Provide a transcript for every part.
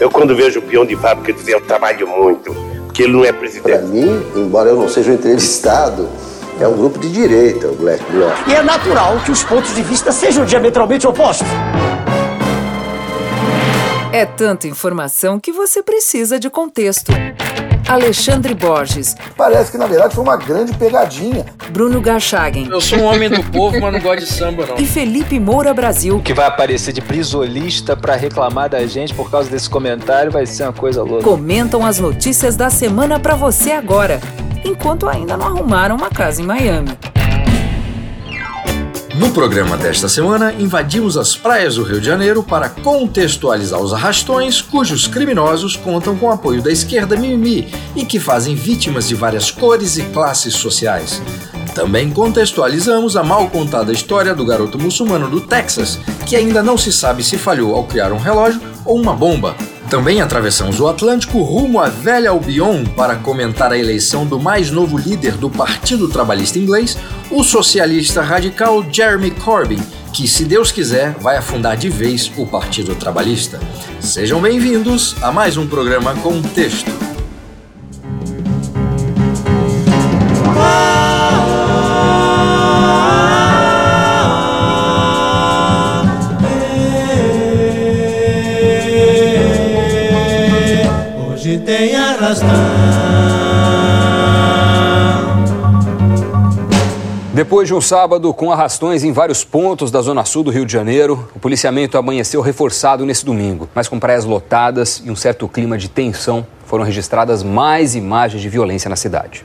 Eu, quando vejo o peão de fábrica, dizer eu trabalho muito, porque ele não é presidente. Para mim, embora eu não seja um entrevistado, é um grupo de direita, o Black Bloc. E é natural que os pontos de vista sejam diametralmente opostos. É tanta informação que você precisa de contexto. Alexandre Borges. Parece que na verdade foi uma grande pegadinha. Bruno Garchagen. Eu sou um homem do povo, mas não gosto de samba, não. E Felipe Moura Brasil. Que vai aparecer de brisolista para reclamar da gente por causa desse comentário vai ser uma coisa louca. Comentam as notícias da semana para você agora, enquanto ainda não arrumaram uma casa em Miami. No programa desta semana, invadimos as praias do Rio de Janeiro para contextualizar os arrastões cujos criminosos contam com o apoio da esquerda mimimi e que fazem vítimas de várias cores e classes sociais. Também contextualizamos a mal contada história do garoto muçulmano do Texas, que ainda não se sabe se falhou ao criar um relógio ou uma bomba. Também atravessamos o Atlântico rumo à velha Albion para comentar a eleição do mais novo líder do Partido Trabalhista Inglês, o socialista radical Jeremy Corbyn, que, se Deus quiser, vai afundar de vez o Partido Trabalhista. Sejam bem-vindos a mais um programa Contexto. Depois de um sábado com arrastões em vários pontos da zona sul do Rio de Janeiro, o policiamento amanheceu reforçado nesse domingo. Mas com praias lotadas e um certo clima de tensão, foram registradas mais imagens de violência na cidade.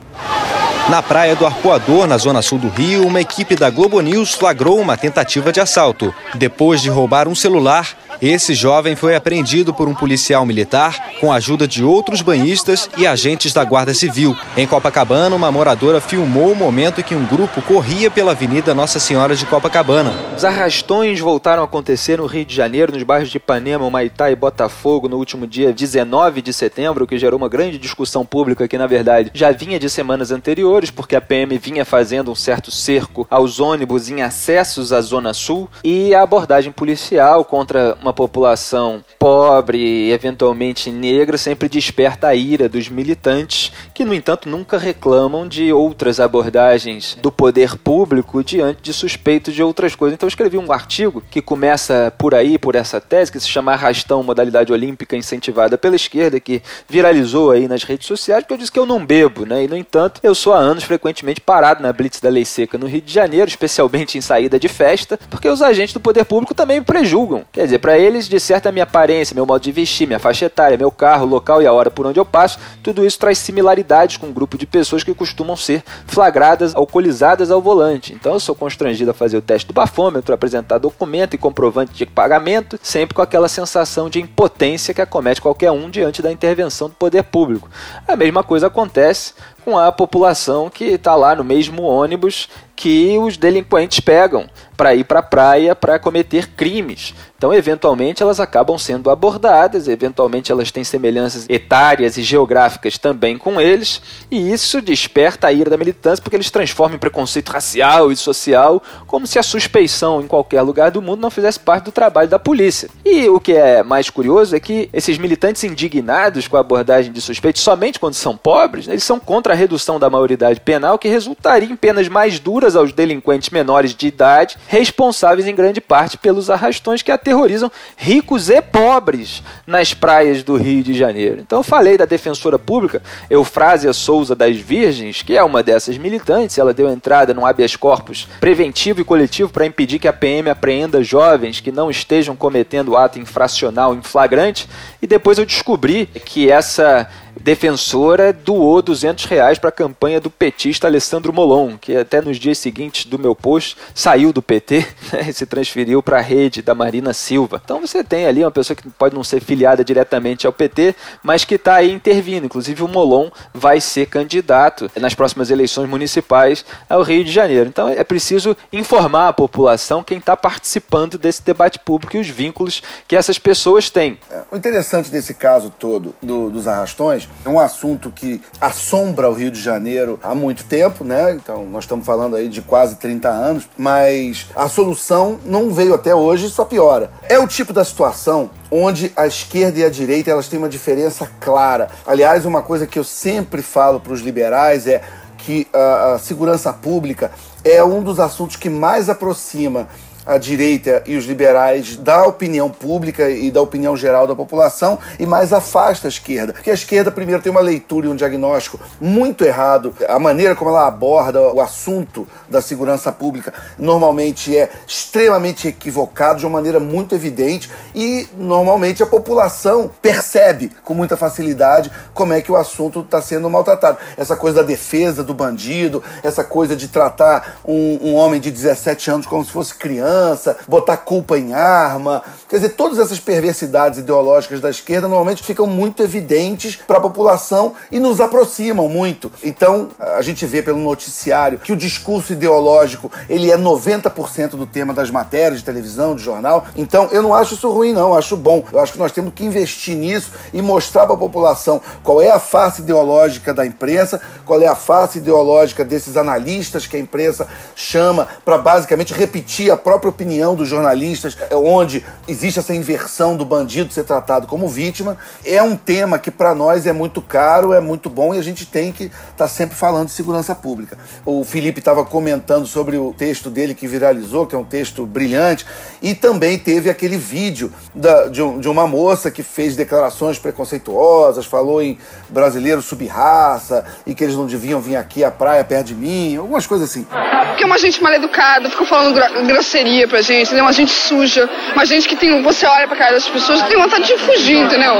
Na praia do Arpoador, na zona sul do Rio, uma equipe da Globo News flagrou uma tentativa de assalto. Depois de roubar um celular, esse jovem foi apreendido por um policial militar com a ajuda de outros banhistas e agentes da Guarda Civil. Em Copacabana, uma moradora filmou o momento em que um grupo corria pela Avenida Nossa Senhora de Copacabana. Os arrastões voltaram a acontecer no Rio de Janeiro, nos bairros de Ipanema, Maitá e Botafogo, no último dia 19 de setembro, o que gerou uma grande discussão pública que, na verdade, já vinha de semanas anteriores, porque a PM vinha fazendo um certo cerco aos ônibus em acessos à Zona Sul e a abordagem policial contra uma população pobre e eventualmente negra sempre desperta a ira dos militantes, que, no entanto, nunca reclamam de outras abordagens do poder público diante de suspeitos de outras coisas. Então, eu escrevi um artigo que começa por aí, por essa tese, que se chama Arrastão, modalidade olímpica incentivada pela esquerda, que viralizou aí nas redes sociais, porque eu disse que eu não bebo, né? E, no entanto, eu sou há anos frequentemente parado na blitz da Lei Seca no Rio de Janeiro, especialmente em saída de festa, porque os agentes do poder público também me prejulgam. Quer dizer, para eles, de certa minha aparência, meu modo de vestir, minha faixa etária, meu carro, local e a hora por onde eu passo, tudo isso traz similaridades com um grupo de pessoas que costumam ser flagradas, alcoolizadas ao volante. Então eu sou constrangido a fazer o teste do bafômetro, apresentar documento e comprovante de pagamento, sempre com aquela sensação de impotência que acomete qualquer um diante da intervenção do poder público. A mesma coisa acontece com a população que está lá no mesmo ônibus que os delinquentes pegam para ir para a praia para cometer crimes. Então, eventualmente, elas acabam sendo abordadas, eventualmente, elas têm semelhanças etárias e geográficas também com eles, e isso desperta a ira da militância porque eles transformam em preconceito racial e social, como se a suspeição em qualquer lugar do mundo não fizesse parte do trabalho da polícia. E o que é mais curioso é que esses militantes indignados com a abordagem de suspeitos, somente quando são pobres, eles são contra a redução da maioridade penal, que resultaria em penas mais duras aos delinquentes menores de idade, responsáveis em grande parte pelos arrastões que aterrorizam ricos e pobres nas praias do Rio de Janeiro. Então eu falei da defensora pública Eufrásia Souza das Virgens, que é uma dessas militantes, ela deu entrada no habeas corpus preventivo e coletivo para impedir que a PM apreenda jovens que não estejam cometendo ato infracional em flagrante, e depois eu descobri que essa defensora doou 200 reais para a campanha do petista Alessandro Molon, que até nos dias seguintes do meu post saiu do PT né, e se transferiu para a rede da Marina Silva. Então você tem ali uma pessoa que pode não ser filiada diretamente ao PT, mas que está aí intervindo. Inclusive o Molon vai ser candidato nas próximas eleições municipais ao Rio de Janeiro. Então é preciso informar a população quem está participando desse debate público e os vínculos que essas pessoas têm. É, o interessante desse caso todo do, dos arrastões é um assunto que assombra o Rio de Janeiro há muito tempo, né? Então, nós estamos falando aí de quase 30 anos, mas a solução não veio até hoje, só piora. É o tipo da situação onde a esquerda e a direita elas têm uma diferença clara. Aliás, uma coisa que eu sempre falo para os liberais é que a, a segurança pública é um dos assuntos que mais aproxima a direita e os liberais da opinião pública e da opinião geral da população e mais afasta a esquerda. Porque a esquerda, primeiro, tem uma leitura e um diagnóstico muito errado. A maneira como ela aborda o assunto da segurança pública normalmente é extremamente equivocado, de uma maneira muito evidente, e normalmente a população percebe com muita facilidade como é que o assunto está sendo maltratado. Essa coisa da defesa do bandido, essa coisa de tratar um, um homem de 17 anos como se fosse criança criança, botar culpa em arma. Quer dizer, todas essas perversidades ideológicas da esquerda normalmente ficam muito evidentes para a população e nos aproximam muito. Então, a gente vê pelo noticiário que o discurso ideológico ele é 90% do tema das matérias de televisão, de jornal. Então, eu não acho isso ruim, não. Eu acho bom. Eu acho que nós temos que investir nisso e mostrar para a população qual é a face ideológica da imprensa, qual é a face ideológica desses analistas que a imprensa chama para basicamente repetir a própria própria opinião dos jornalistas, é onde existe essa inversão do bandido ser tratado como vítima, é um tema que para nós é muito caro, é muito bom e a gente tem que estar tá sempre falando de segurança pública. O Felipe estava comentando sobre o texto dele que viralizou, que é um texto brilhante, e também teve aquele vídeo da, de, um, de uma moça que fez declarações preconceituosas, falou em brasileiro subraça e que eles não deviam vir aqui à praia perto de mim, algumas coisas assim. Porque uma gente mal educada, ficou falando grosseria pra gente, entendeu? Uma gente suja, uma gente que tem. Você olha pra cara das pessoas tem vontade de fugir, entendeu?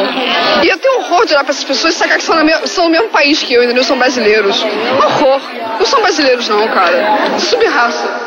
E eu tenho horror de olhar pra essas pessoas e sacar que são, me... são mesmo país que eu, entendeu? São brasileiros. Horror. Não são brasileiros, não, cara. Subraça.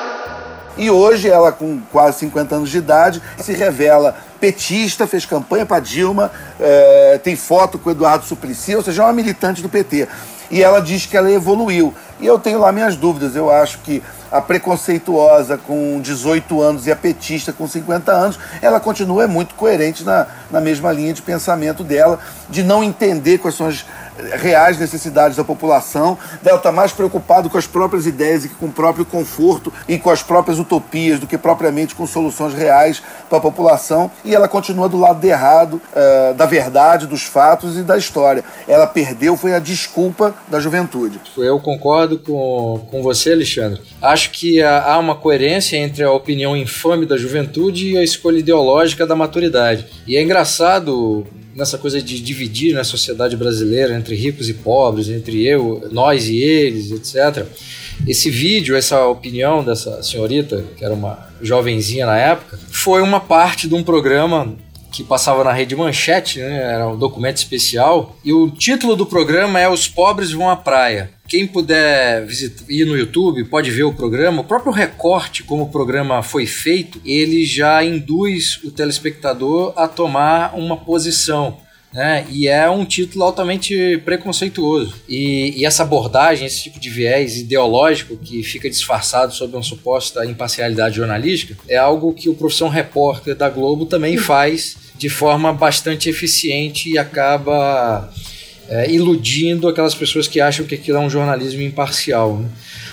E hoje ela, com quase 50 anos de idade, se revela petista, fez campanha para Dilma, é, tem foto com o Eduardo Suplicy, ou seja, é uma militante do PT. E ela diz que ela evoluiu. E eu tenho lá minhas dúvidas. Eu acho que a preconceituosa com 18 anos e a petista com 50 anos, ela continua muito coerente na, na mesma linha de pensamento dela, de não entender quais são as reais necessidades da população, dela estar tá mais preocupado com as próprias ideias e com o próprio conforto e com as próprias utopias do que propriamente com soluções reais para a população. E ela continua do lado errado, uh, da verdade, dos fatos e da história. Ela perdeu, foi a desculpa da juventude. Eu concordo com, com você, Alexandre. Acho que há uma coerência entre a opinião infame da juventude e a escolha ideológica da maturidade. E é engraçado nessa coisa de dividir na sociedade brasileira entre ricos e pobres, entre eu, nós e eles, etc. Esse vídeo, essa opinião dessa senhorita, que era uma jovenzinha na época, foi uma parte de um programa que passava na rede Manchete, né? era um documento especial, e o título do programa é Os Pobres Vão à Praia. Quem puder visitar, ir no YouTube pode ver o programa. O próprio recorte, como o programa foi feito, ele já induz o telespectador a tomar uma posição. Né? E é um título altamente preconceituoso. E, e, essa abordagem, esse tipo de viés ideológico que fica disfarçado sob uma suposta imparcialidade jornalística, é algo que o Profissão Repórter da Globo também faz de forma bastante eficiente e acaba é, iludindo aquelas pessoas que acham que aquilo é um jornalismo imparcial. Né?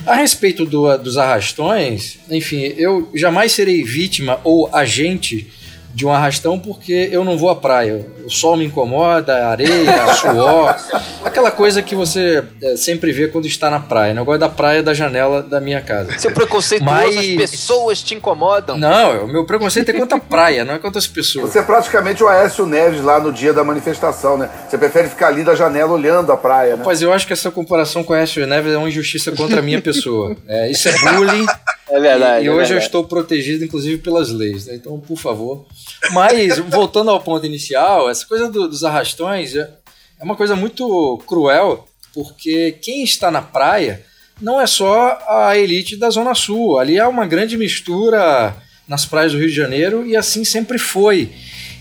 A respeito do, dos arrastões, enfim, eu jamais serei vítima ou agente de um arrastão porque eu não vou à praia. O sol me incomoda, a areia, suor, aquela coisa que você é, sempre vê quando está na praia. Né? Eu gosto da praia da janela da minha casa. Seu preconceito Mas... as pessoas te incomodam. Não, o meu preconceito é contra a praia, não é contra as pessoas. Você é praticamente o Aécio Neves lá no dia da manifestação, né? Você prefere ficar ali da janela olhando a praia, né? Mas eu acho que essa comparação com o Aécio Neves é uma injustiça contra a minha pessoa. É, isso é bullying. É verdade. E, e é hoje verdade. eu estou protegido, inclusive, pelas leis. Né? Então, por favor. Mas, voltando ao ponto inicial, essa coisa do, dos arrastões é, é uma coisa muito cruel, porque quem está na praia não é só a elite da Zona Sul. Ali há uma grande mistura nas praias do Rio de Janeiro e assim sempre foi.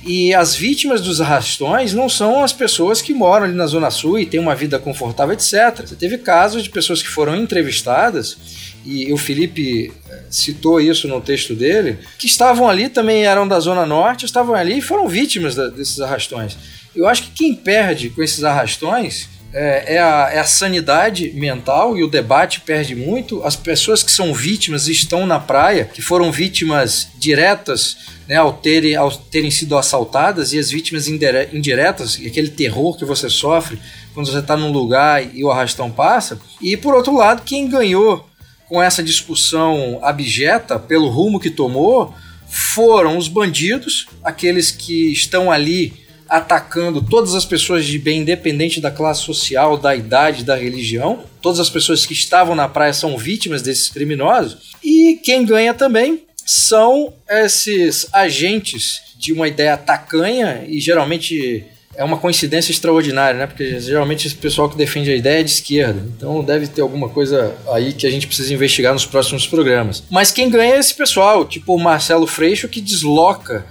E as vítimas dos arrastões não são as pessoas que moram ali na Zona Sul e têm uma vida confortável, etc. Você teve casos de pessoas que foram entrevistadas, e o Felipe eh, citou isso no texto dele, que estavam ali, também eram da Zona Norte, estavam ali e foram vítimas da, desses arrastões. Eu acho que quem perde com esses arrastões é, é, a, é, a, sanidade mental e o debate perde muito. As pessoas que são vítimas estão na praia, que foram vítimas diretas né, ao, terem, ao terem sido assaltadas, e as vítimas indiretas, aquele terror que você sofre quando você está num lugar e o arrastão passa. E por outro lado, quem ganhou com essa discussão abjeta pelo rumo que tomou foram os bandidos, aqueles que estão ali atacando todas as pessoas de bem, independente da classe social, da idade, da religião. Todas as pessoas que estavam na praia são vítimas desses criminosos. E quem ganha também são esses agentes de uma ideia tacanha e geralmente é uma coincidência extraordinária, né? Porque geralmente esse pessoal que defende a ideia é de esquerda. Então deve ter alguma coisa aí que a gente precisa investigar nos próximos programas. Mas quem ganha é esse pessoal, tipo o Marcelo Freixo, que desloca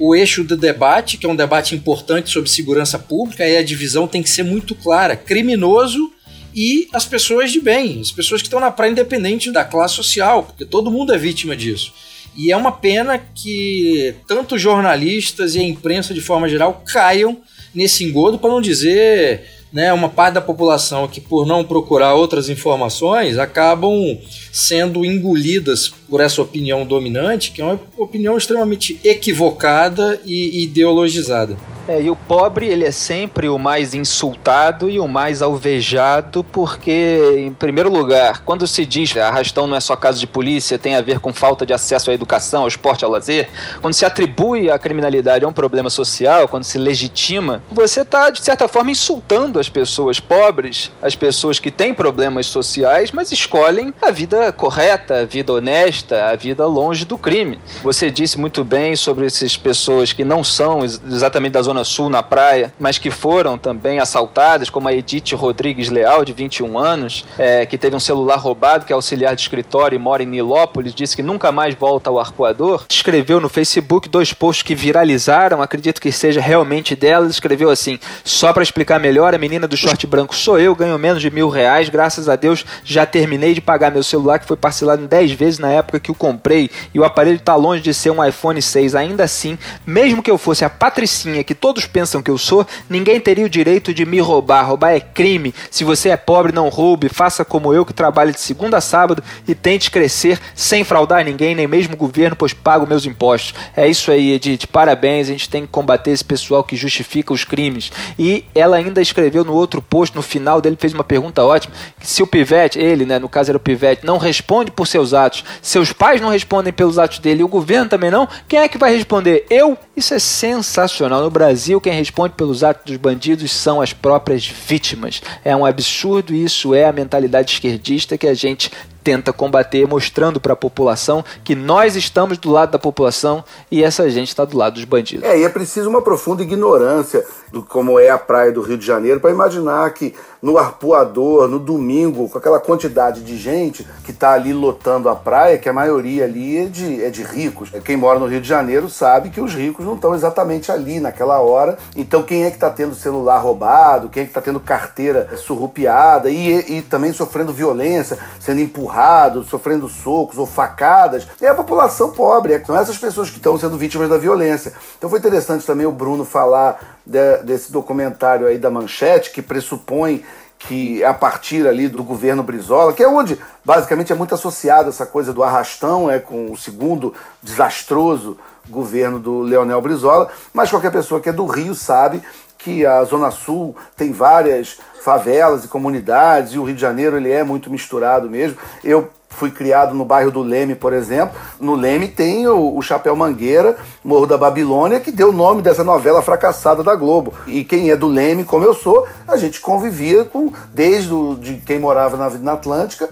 o eixo do debate, que é um debate importante sobre segurança pública, e a divisão tem que ser muito clara: criminoso e as pessoas de bem, as pessoas que estão na praia independente da classe social, porque todo mundo é vítima disso. E é uma pena que tanto jornalistas e a imprensa de forma geral caiam nesse engodo, para não dizer né, uma parte da população que, por não procurar outras informações, acabam sendo engolidas por essa opinião dominante, que é uma opinião extremamente equivocada e ideologizada. É, e o pobre, ele é sempre o mais insultado e o mais alvejado, porque, em primeiro lugar, quando se diz que arrastão não é só caso de polícia, tem a ver com falta de acesso à educação, ao esporte, ao lazer, quando se atribui a criminalidade a um problema social, quando se legitima, você está, de certa forma, insultando as pessoas pobres, as pessoas que têm problemas sociais, mas escolhem a vida correta, a vida honesta, a vida longe do crime. Você disse muito bem sobre essas pessoas que não são exatamente da zona Sul, na praia, mas que foram também assaltadas, como a Edith Rodrigues Leal, de 21 anos, é, que teve um celular roubado, que é auxiliar de escritório e mora em Nilópolis, disse que nunca mais volta ao arcoador. Escreveu no Facebook dois posts que viralizaram, acredito que seja realmente dela. Escreveu assim: só para explicar melhor, a menina do short branco sou eu, ganho menos de mil reais, graças a Deus já terminei de pagar meu celular, que foi parcelado em 10 vezes na época que o comprei, e o aparelho está longe de ser um iPhone 6. Ainda assim, mesmo que eu fosse a Patricinha que todos pensam que eu sou, ninguém teria o direito de me roubar. Roubar é crime. Se você é pobre, não roube. Faça como eu, que trabalho de segunda a sábado e tente crescer sem fraudar ninguém, nem mesmo o governo, pois pago meus impostos. É isso aí, Edith. Parabéns. A gente tem que combater esse pessoal que justifica os crimes. E ela ainda escreveu no outro post, no final dele, fez uma pergunta ótima: se o Pivete, ele, né, no caso era o Pivete, não responde por seus atos, seus pais não respondem pelos atos dele e o governo também não, quem é que vai responder? Eu? Isso é sensacional. No Brasil, Brasil, quem responde pelos atos dos bandidos são as próprias vítimas. É um absurdo isso é a mentalidade esquerdista que a gente tenta combater, mostrando para a população que nós estamos do lado da população e essa gente está do lado dos bandidos. É, e é preciso uma profunda ignorância do como é a praia do Rio de Janeiro para imaginar que no arpoador, no domingo, com aquela quantidade de gente que está ali lotando a praia, que a maioria ali é de, é de ricos. Quem mora no Rio de Janeiro sabe que os ricos não estão exatamente ali naquela hora. Então quem é que está tendo celular roubado, quem é que está tendo carteira surrupiada e, e também sofrendo violência, sendo empurrado empurrados, sofrendo socos ou facadas, é a população pobre. É, são essas pessoas que estão sendo vítimas da violência. Então foi interessante também o Bruno falar de, desse documentário aí da Manchete, que pressupõe que é a partir ali do governo Brizola, que é onde basicamente é muito associado essa coisa do arrastão, é com o segundo desastroso governo do Leonel Brizola, mas qualquer pessoa que é do Rio sabe que a Zona Sul tem várias favelas e comunidades, e o Rio de Janeiro ele é muito misturado mesmo. Eu fui criado no bairro do Leme, por exemplo. No Leme tem o, o, Chapéu Mangueira, Morro da Babilônia, que deu o nome dessa novela fracassada da Globo. E quem é do Leme, como eu sou, a gente convivia com desde o, de quem morava na Avenida Atlântica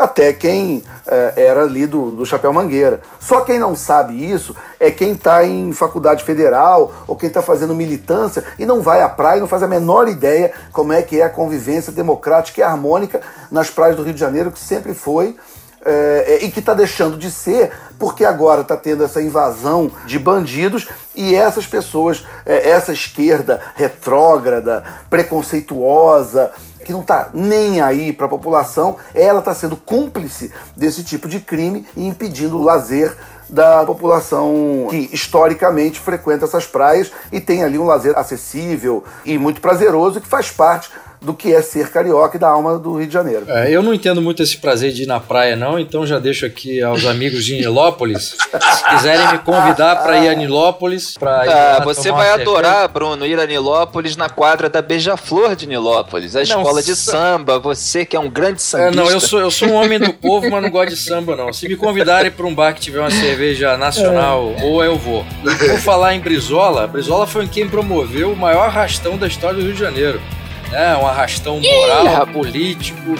até quem é, era ali do, do Chapéu Mangueira. Só quem não sabe isso é quem está em faculdade federal ou quem está fazendo militância e não vai à praia e não faz a menor ideia como é que é a convivência democrática e harmônica nas praias do Rio de Janeiro, que sempre foi é, e que está deixando de ser porque agora está tendo essa invasão de bandidos e essas pessoas, é, essa esquerda retrógrada, preconceituosa, que não está nem aí para a população, ela está sendo cúmplice desse tipo de crime e impedindo o lazer da população que historicamente frequenta essas praias e tem ali um lazer acessível e muito prazeroso que faz parte do que é ser carioca e da alma do Rio de Janeiro. É, eu não entendo muito esse prazer de ir na praia, não, então já deixo aqui aos amigos de Nilópolis, se quiserem me convidar para ir a Nilópolis. Pra ir ah, você vai adorar, Bruno, ir a Nilópolis na quadra da Beija-Flor de Nilópolis, a não, escola de samba, você que é um grande sambista. É, não, eu sou, eu sou um homem do povo, mas não gosto de samba, não. Se me convidarem para um bar que tiver uma cerveja nacional, é. ou eu vou. Vou falar em Brizola, Brizola foi quem promoveu o maior arrastão da história do Rio de Janeiro né? Um arrastão moral, Ih, político,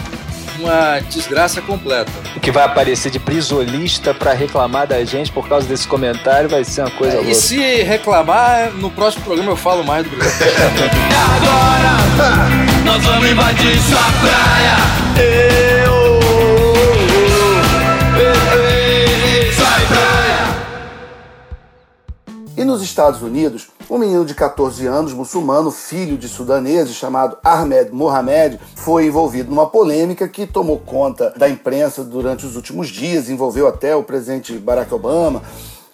uma desgraça completa. O que vai aparecer de prisolista para reclamar da gente por causa desse comentário vai ser uma coisa é, louca. E se reclamar, no próximo programa eu falo mais do Brasil. agora nós vamos invadir sua praia. Eu E nos Estados Unidos, um menino de 14 anos, muçulmano, filho de sudaneses, chamado Ahmed Mohamed, foi envolvido numa polêmica que tomou conta da imprensa durante os últimos dias, envolveu até o presidente Barack Obama.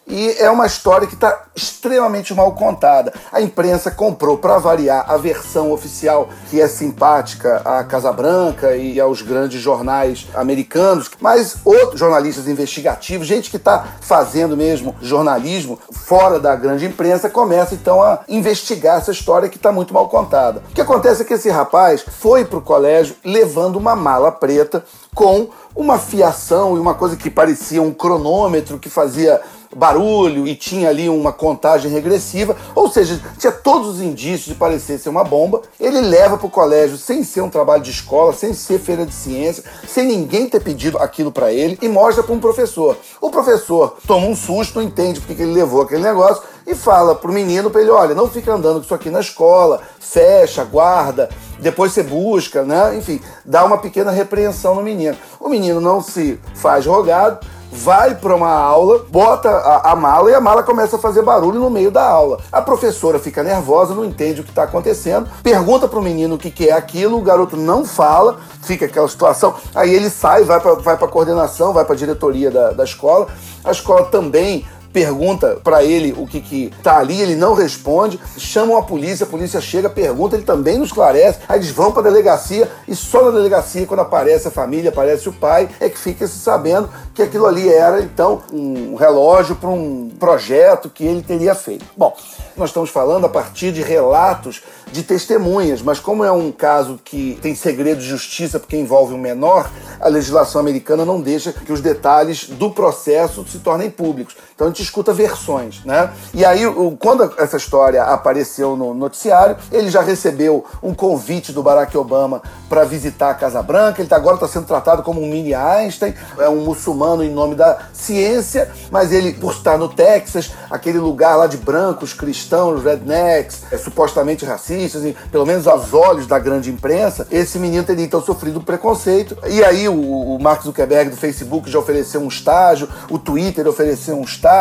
E é uma história que está extremamente mal contada. A imprensa comprou, para variar, a versão oficial, que é simpática à Casa Branca e aos grandes jornais americanos, mas outros jornalistas investigativos, gente que está fazendo mesmo jornalismo fora da grande imprensa, começa então a investigar essa história que está muito mal contada. O que acontece é que esse rapaz foi para o colégio levando uma mala preta com uma fiação e uma coisa que parecia um cronômetro que fazia barulho e tinha ali uma contagem regressiva, ou seja, tinha todos os indícios de parecer ser uma bomba. Ele leva para o colégio sem ser um trabalho de escola, sem ser feira de ciência, sem ninguém ter pedido aquilo para ele e mostra para um professor. O professor toma um susto, entende porque ele levou aquele negócio e fala pro menino para ele, olha, não fica andando com isso aqui na escola, fecha, guarda, depois você busca, né? Enfim, dá uma pequena repreensão no menino. O menino não se faz rogado, vai para uma aula, bota a, a, mala e a mala começa a fazer barulho no meio da aula. A professora fica nervosa, não entende o que está acontecendo, pergunta para o menino o que, que é aquilo, o garoto não fala, fica aquela situação. Aí ele sai, vai para vai a coordenação, vai para a diretoria da, da escola. A escola também pergunta para ele o que que tá ali, ele não responde, chamam a polícia, a polícia chega, pergunta, ele também não esclarece, aí eles vão para delegacia e só na delegacia, quando aparece a família, aparece o pai, é que fica se sabendo que aquilo ali era então um relógio para um projeto que ele teria feito. Bom, nós estamos falando a partir de relatos de testemunhas, mas como é um caso que tem segredo de justiça porque envolve um menor, a legislação americana não deixa que os detalhes do processo se tornem públicos. Então a gente escuta versões, né? E aí, quando essa história apareceu no noticiário, ele já recebeu um convite do Barack Obama para visitar a Casa Branca. Ele tá, agora está sendo tratado como um mini Einstein, é um muçulmano em nome da ciência, mas ele, por estar no Texas, aquele lugar lá de brancos, cristãos, rednecks, é, supostamente racistas, e, pelo menos aos olhos da grande imprensa, esse menino teria então sofrido preconceito. E aí o, o Mark Zuckerberg do Facebook já ofereceu um estágio, o Twitter ofereceu um estágio,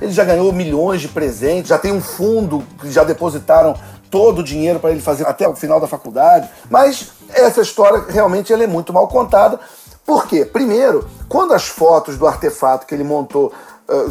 ele já ganhou milhões de presentes, já tem um fundo que já depositaram todo o dinheiro para ele fazer até o final da faculdade. Mas essa história realmente ela é muito mal contada. Por quê? Primeiro, quando as fotos do artefato que ele montou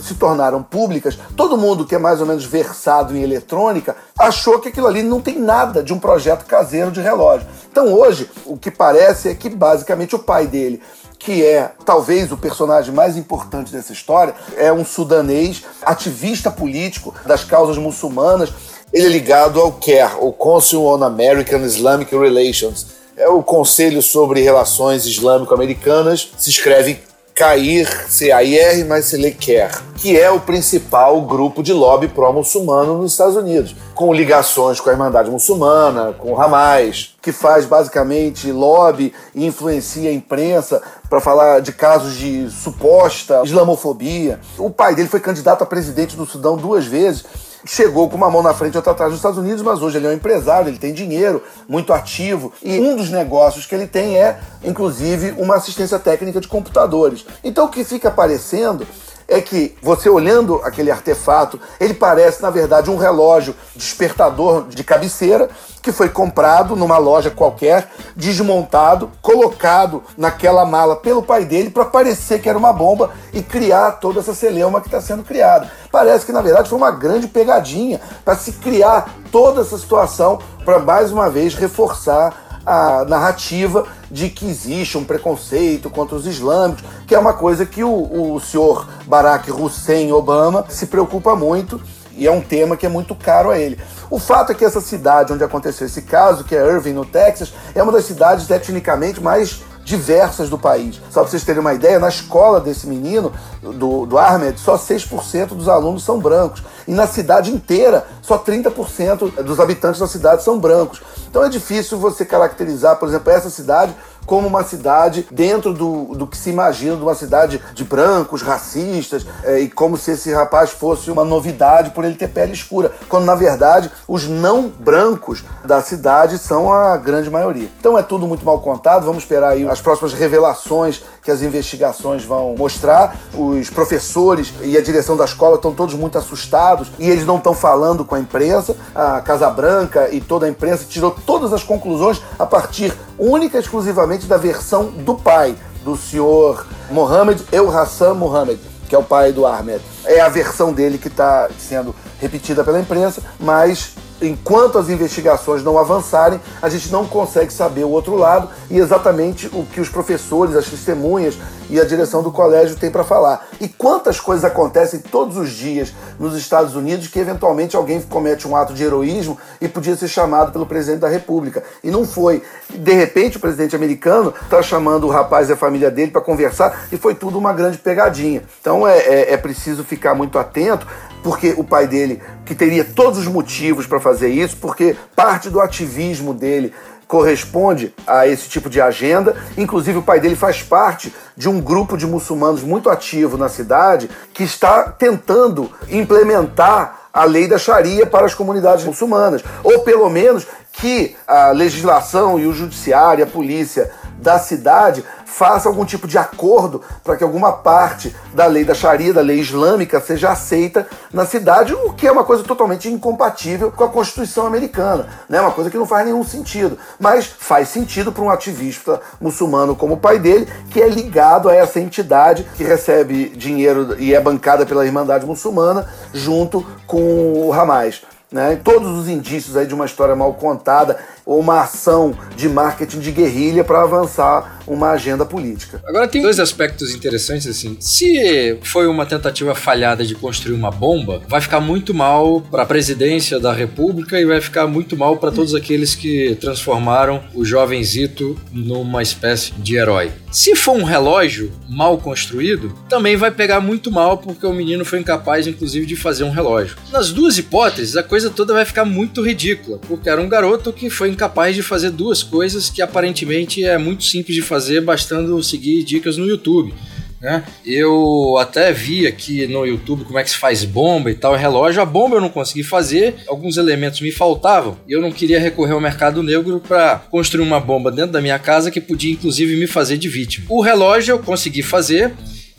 se tornaram públicas, todo mundo que é mais ou menos versado em eletrônica achou que aquilo ali não tem nada de um projeto caseiro de relógio. Então hoje, o que parece é que basicamente o pai dele que é talvez o personagem mais importante dessa história, é um sudanês, ativista político das causas muçulmanas. Ele é ligado ao CARE, o Council on American Islamic Relations. É o Conselho sobre Relações Islâmico-Americanas. Se escreve CAIR, C-A-I-R, mas se lê CARE, que é o principal grupo de lobby pró-muçulmano nos Estados Unidos, com ligações com a Irmandade Muçulmana, com o Hamas, que faz basicamente lobby e influencia a imprensa para falar de casos de suposta islamofobia. O pai dele foi candidato a presidente do Sudão duas vezes chegou com uma mão na frente e outra atrás nos Estados Unidos, mas hoje ele é um empresário, ele tem dinheiro, muito ativo, e um dos negócios que ele tem é, inclusive, uma assistência técnica de computadores. Então o que fica aparecendo é que você olhando aquele artefato, ele parece, na verdade, um relógio despertador de cabeceira que foi comprado numa loja qualquer, desmontado, colocado naquela mala pelo pai dele para parecer que era uma bomba e criar toda essa celeuma que está sendo criada. Parece que, na verdade, foi uma grande pegadinha para se criar toda essa situação para, mais uma vez, reforçar a narrativa de que existe um preconceito contra os islâmicos, que é uma coisa que o, o senhor Barack Hussein Obama se preocupa muito e é um tema que é muito caro a ele. O fato é que essa cidade onde aconteceu esse caso, que é Irving, no Texas, é uma das cidades etnicamente mais diversas do país. Só para vocês terem uma ideia, na escola desse menino, do, do Ahmed, só 6% dos alunos são brancos. E na cidade inteira, só 30% dos habitantes da cidade são brancos. Então é difícil você caracterizar, por exemplo, essa cidade como uma cidade dentro do, do que se imagina de uma cidade de brancos, racistas, é, e como se esse rapaz fosse uma novidade por ele ter pele escura, quando na verdade os não brancos da cidade são a grande maioria. Então é tudo muito mal contado, vamos esperar aí as próximas revelações que as investigações vão mostrar. Os professores e a direção da escola estão todos muito assustados e eles não estão falando com a imprensa. A Casa Branca e toda a imprensa tirou todas as conclusões a partir única e exclusivamente da versão do pai, do senhor Mohamed El Hassan Mohamed, que é o pai do Ahmed. É a versão dele que está sendo repetida pela imprensa, mas enquanto as investigações não avançarem, a gente não consegue saber o outro lado e exatamente o que os professores, as testemunhas e a direção do colégio têm para falar. E quantas coisas acontecem todos os dias nos Estados Unidos que eventualmente alguém comete um ato de heroísmo e podia ser chamado pelo presidente da República. E não foi. De repente, o presidente americano está chamando o rapaz e a família dele para conversar e foi tudo uma grande pegadinha. Então é, é, é preciso ficar muito atento porque o pai dele, que teria todos os motivos para fazer isso, porque parte do ativismo dele corresponde a esse tipo de agenda. Inclusive, o pai dele faz parte de um grupo de muçulmanos muito ativo na cidade que está tentando implementar a lei da Sharia para as comunidades muçulmanas, ou pelo menos que a legislação e o judiciário, a polícia da cidade faça algum tipo de acordo para que alguma parte da lei da Sharia, da lei islâmica, seja aceita na cidade, o que é uma coisa totalmente incompatível com a Constituição americana, né? Uma coisa que não faz nenhum sentido, mas faz sentido para um ativista muçulmano como o pai dele, que é ligado a essa entidade que recebe dinheiro e é bancada pela Irmandade Muçulmana junto com o Hamas. Né? Todos os indícios aí de uma história mal contada ou uma ação de marketing de guerrilha para avançar uma agenda política. Agora tem dois aspectos interessantes assim. Se foi uma tentativa falhada de construir uma bomba, vai ficar muito mal para a presidência da República e vai ficar muito mal para todos aqueles que transformaram o jovem Zito numa espécie de herói. Se for um relógio mal construído, também vai pegar muito mal porque o menino foi incapaz, inclusive, de fazer um relógio. Nas duas hipóteses, a coisa toda vai ficar muito ridícula, porque era um garoto que foi incapaz de fazer duas coisas que aparentemente é muito simples de fazer, bastando seguir dicas no YouTube. Né? Eu até vi aqui no YouTube como é que se faz bomba e tal, relógio. A bomba eu não consegui fazer, alguns elementos me faltavam e eu não queria recorrer ao mercado negro para construir uma bomba dentro da minha casa que podia inclusive me fazer de vítima. O relógio eu consegui fazer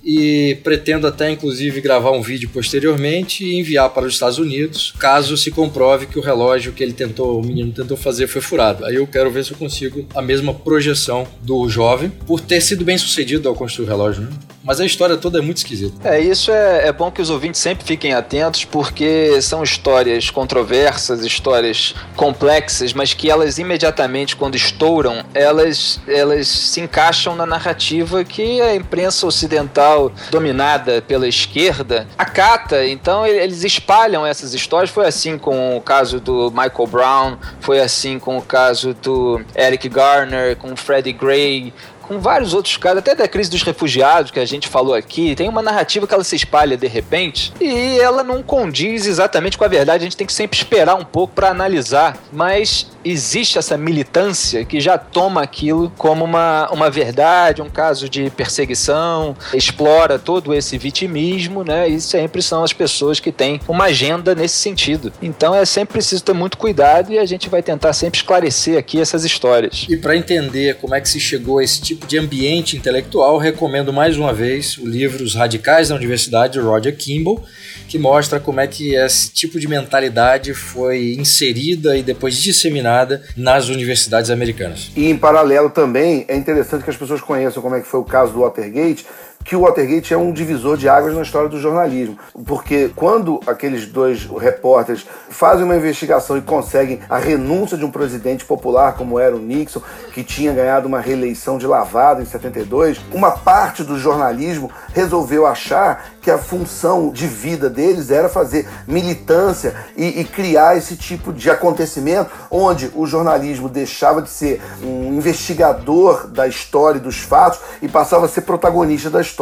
e pretendo até inclusive gravar um vídeo posteriormente e enviar para os Estados Unidos, caso se comprove que o relógio que ele tentou, o menino tentou fazer foi furado. Aí eu quero ver se eu consigo a mesma projeção do jovem por ter sido bem sucedido ao construir o relógio, né? Mas a história toda é muito esquisita. É, isso é, é bom que os ouvintes sempre fiquem atentos, porque são histórias controversas, histórias complexas, mas que elas imediatamente, quando estouram, elas, elas se encaixam na narrativa que a imprensa ocidental, dominada pela esquerda, acata. Então eles espalham essas histórias. Foi assim com o caso do Michael Brown, foi assim com o caso do Eric Garner, com o Freddie Gray, com vários outros casos, até da crise dos refugiados que a gente falou aqui, tem uma narrativa que ela se espalha de repente e ela não condiz exatamente com a verdade. A gente tem que sempre esperar um pouco para analisar, mas existe essa militância que já toma aquilo como uma, uma verdade, um caso de perseguição, explora todo esse vitimismo, né? E sempre são as pessoas que têm uma agenda nesse sentido. Então é sempre preciso ter muito cuidado e a gente vai tentar sempre esclarecer aqui essas histórias. E para entender como é que se chegou a esse tipo de ambiente intelectual, recomendo mais uma vez o livro Os Radicais da Universidade, de Roger Kimball, que mostra como é que esse tipo de mentalidade foi inserida e depois disseminada nas universidades americanas. E em paralelo também é interessante que as pessoas conheçam como é que foi o caso do Watergate, que o Watergate é um divisor de águas na história do jornalismo. Porque quando aqueles dois repórteres fazem uma investigação e conseguem a renúncia de um presidente popular como era o Nixon, que tinha ganhado uma reeleição de lavada em 72, uma parte do jornalismo resolveu achar que a função de vida deles era fazer militância e, e criar esse tipo de acontecimento onde o jornalismo deixava de ser um investigador da história e dos fatos e passava a ser protagonista da história.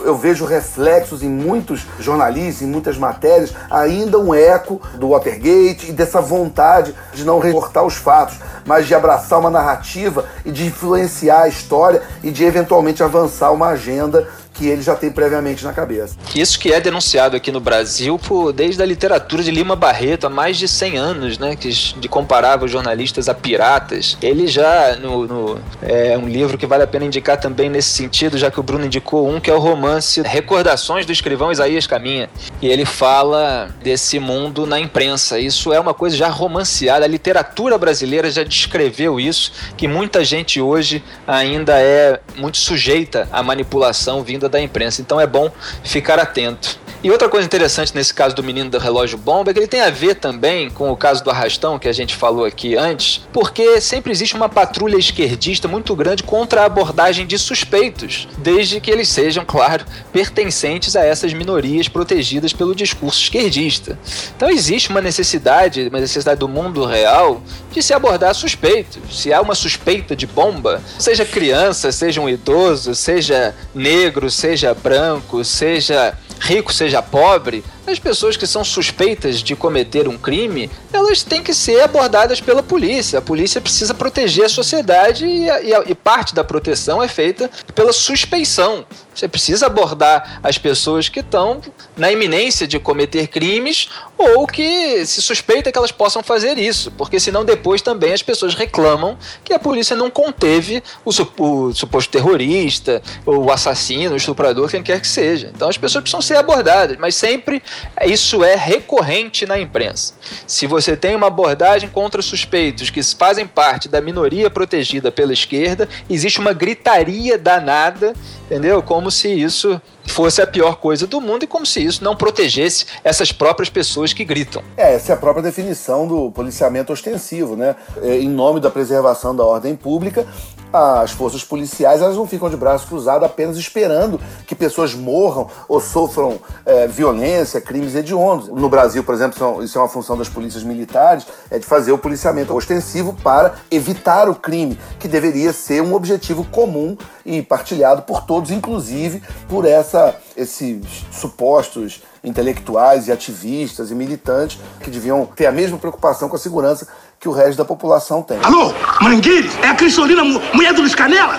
Eu vejo reflexos em muitos jornalistas, em muitas matérias, ainda um eco do Watergate e dessa vontade de não reportar os fatos, mas de abraçar uma narrativa e de influenciar a história e de eventualmente avançar uma agenda que ele já tem previamente na cabeça. Isso que é denunciado aqui no Brasil por, desde a literatura de Lima Barreto há mais de 100 anos, né, que de comparava os jornalistas a piratas. Ele já no, no, é um livro que vale a pena indicar também nesse sentido, já que o Bruno indicou um que é o romance Recordações do escrivão Isaías Caminha, e ele fala desse mundo na imprensa. Isso é uma coisa já romanceada. A literatura brasileira já descreveu isso, que muita gente hoje ainda é muito sujeita à manipulação vinda da imprensa. Então é bom ficar atento. E outra coisa interessante nesse caso do menino do relógio bomba é que ele tem a ver também com o caso do arrastão que a gente falou aqui antes, porque sempre existe uma patrulha esquerdista muito grande contra a abordagem de suspeitos, desde que eles sejam, claro, pertencentes a essas minorias protegidas pelo discurso esquerdista. Então existe uma necessidade, uma necessidade do mundo real de se abordar suspeitos. Se há uma suspeita de bomba, seja criança, seja um idoso, seja negro, seja branco, seja rico, seja pobre, as pessoas que são suspeitas de cometer um crime, elas têm que ser abordadas pela polícia. A polícia precisa proteger a sociedade e, a, e, a, e parte da proteção é feita pela suspeição. Você precisa abordar as pessoas que estão na iminência de cometer crimes ou que se suspeita que elas possam fazer isso, porque senão depois também as pessoas reclamam que a polícia não conteve o, o suposto terrorista, o assassino, o estuprador, quem quer que seja. Então as pessoas precisam ser abordadas, mas sempre isso é recorrente na imprensa. Se você tem uma abordagem contra suspeitos que fazem parte da minoria protegida pela esquerda, existe uma gritaria danada, entendeu? Como se isso fosse a pior coisa do mundo e como se isso não protegesse essas próprias pessoas que gritam. É, essa é a própria definição do policiamento ostensivo, né? É, em nome da preservação da ordem pública, as forças policiais elas não ficam de braços cruzados apenas esperando que pessoas morram ou sofram é, violência, crimes hediondos. No Brasil, por exemplo, isso é uma função das polícias militares, é de fazer o policiamento ostensivo para evitar o crime, que deveria ser um objetivo comum e partilhado por todos, inclusive por essa, esses supostos intelectuais e ativistas e militantes que deviam ter a mesma preocupação com a segurança que o resto da população tem. Alô, Mangueires? É a Cristolina, mulher do Luiz Canela?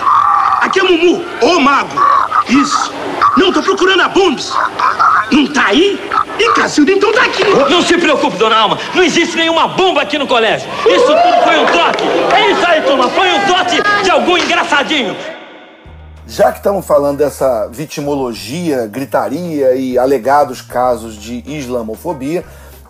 Aqui é Mumu, ô mago. Isso. Não, tô procurando a Bombs. Não tá aí? E Cacilda, então tá aqui. Não se preocupe, dona Alma. Não existe nenhuma bomba aqui no colégio. Isso tudo foi um trote. É isso aí, turma. Foi um trote de algum engraçadinho. Já que estamos falando dessa vitimologia, gritaria e alegados casos de islamofobia,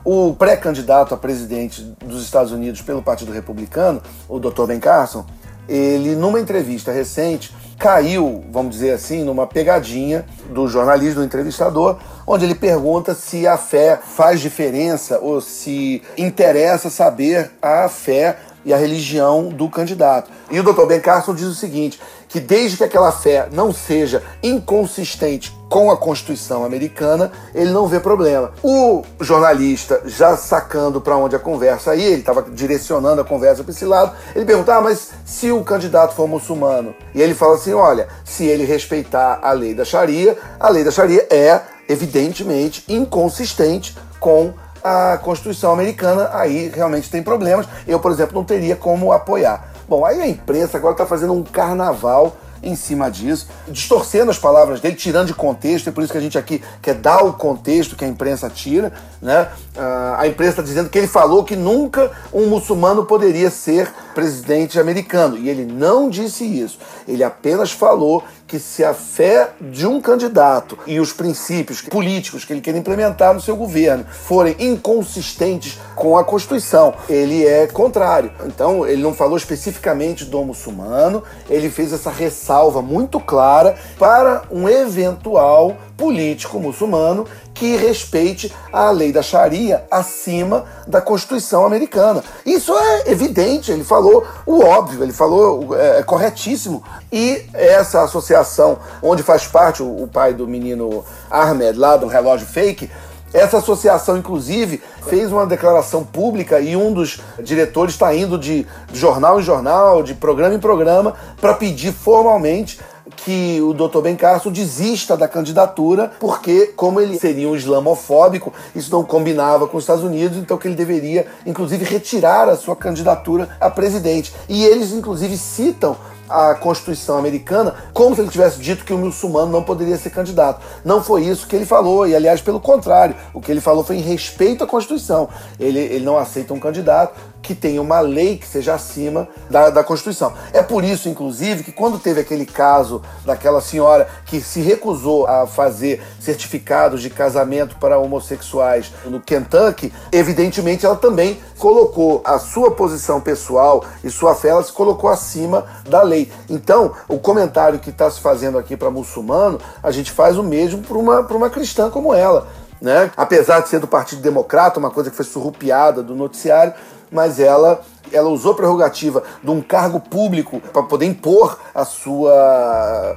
o pré-candidato a presidente dos Estados Unidos pelo Partido Republicano, o Dr. Ben Carson, ele, numa entrevista recente, caiu, vamos dizer assim, numa pegadinha do jornalista, do entrevistador, onde ele pergunta se a fé faz diferença ou se interessa saber a fé e a religião do candidato. E o Dr. Ben Carson diz o seguinte: que desde que aquela fé não seja inconsistente com a Constituição americana, ele não vê problema. O jornalista, já sacando para onde a conversa ia, ele estava direcionando a conversa para esse lado, ele pergunta: ah, mas se o candidato for muçulmano? E ele fala assim: olha, se ele respeitar a lei da Sharia, a lei da Sharia é, evidentemente, inconsistente com a Constituição americana, aí realmente tem problemas. Eu, por exemplo, não teria como apoiar. Bom, aí a imprensa agora está fazendo um carnaval em cima disso, distorcendo as palavras dele, tirando de contexto, é por isso que a gente aqui quer dar o contexto que a imprensa tira, né? Uh, a imprensa está dizendo que ele falou que nunca um muçulmano poderia ser presidente americano, e ele não disse isso. Ele apenas falou que se a fé de um candidato e os princípios políticos que ele quer implementar no seu governo forem inconsistentes com a Constituição, ele é contrário. Então, ele não falou especificamente do muçulmano, ele fez essa ressalva muito clara para um eventual político muçulmano que respeite a lei da Sharia acima da Constituição americana. Isso é evidente, ele falou o óbvio, ele falou é, é corretíssimo. E essa associação, onde faz parte o, o pai do menino Ahmed, lá do relógio fake, essa associação, inclusive, fez uma declaração pública e um dos diretores está indo de jornal em jornal, de programa em programa, para pedir formalmente que o Dr. Ben Carson desista da candidatura, porque, como ele seria um islamofóbico, isso não combinava com os Estados Unidos, então que ele deveria, inclusive, retirar a sua candidatura a presidente. E eles, inclusive, citam a Constituição americana como se ele tivesse dito que o muçulmano não poderia ser candidato. Não foi isso que ele falou, e aliás, pelo contrário, o que ele falou foi em respeito à Constituição. Ele, ele não aceita um candidato que tenha uma lei que seja acima da, da Constituição. É por isso, inclusive, que quando teve aquele caso daquela senhora que se recusou a fazer certificados de casamento para homossexuais no Kentucky, evidentemente ela também colocou a sua posição pessoal e sua fé, ela se colocou acima da lei. Então, o comentário que está se fazendo aqui para muçulmano, a gente faz o mesmo para uma, uma cristã como ela. Né? Apesar de ser do Partido Democrata, uma coisa que foi surrupiada do noticiário, mas ela ela usou prerrogativa de um cargo público para poder impor a sua